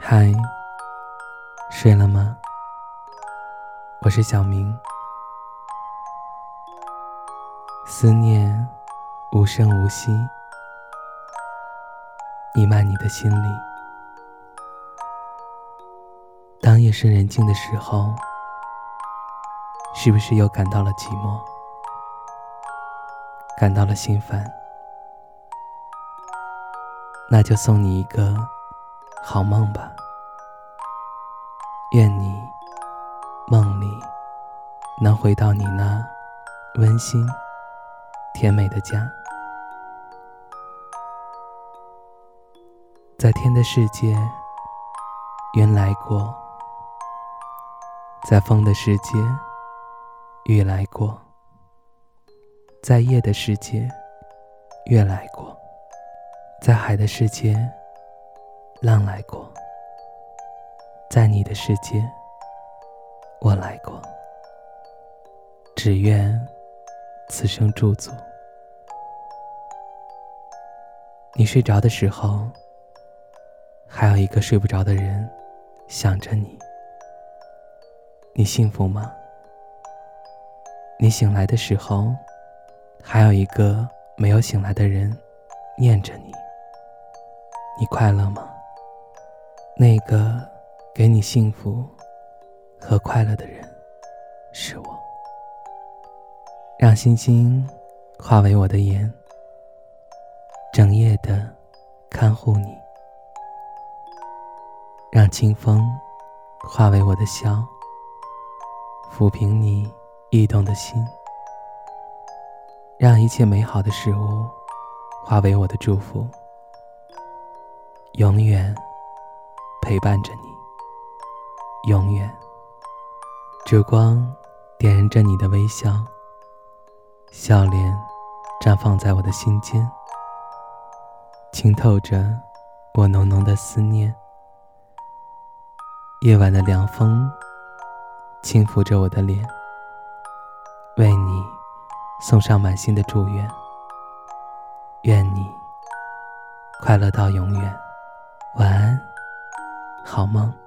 嗨，睡了吗？我是小明。思念无声无息，弥漫你的心里。当夜深人静的时候，是不是又感到了寂寞？感到了心烦？那就送你一个好梦吧。愿你梦里能回到你那温馨甜美的家，在天的世界，云来过；在风的世界，雨来过；在夜的世界，月来过；在海的世界，浪来过。在你的世界，我来过。只愿此生驻足。你睡着的时候，还有一个睡不着的人想着你。你幸福吗？你醒来的时候，还有一个没有醒来的人念着你。你快乐吗？那个。给你幸福和快乐的人是我，让星星化为我的眼，整夜的看护你；让清风化为我的笑，抚平你异动的心；让一切美好的事物化为我的祝福，永远陪伴着你。永远，烛光点燃着你的微笑，笑脸绽放在我的心间，清透着我浓浓的思念。夜晚的凉风轻抚着我的脸，为你送上满心的祝愿。愿你快乐到永远，晚安，好梦。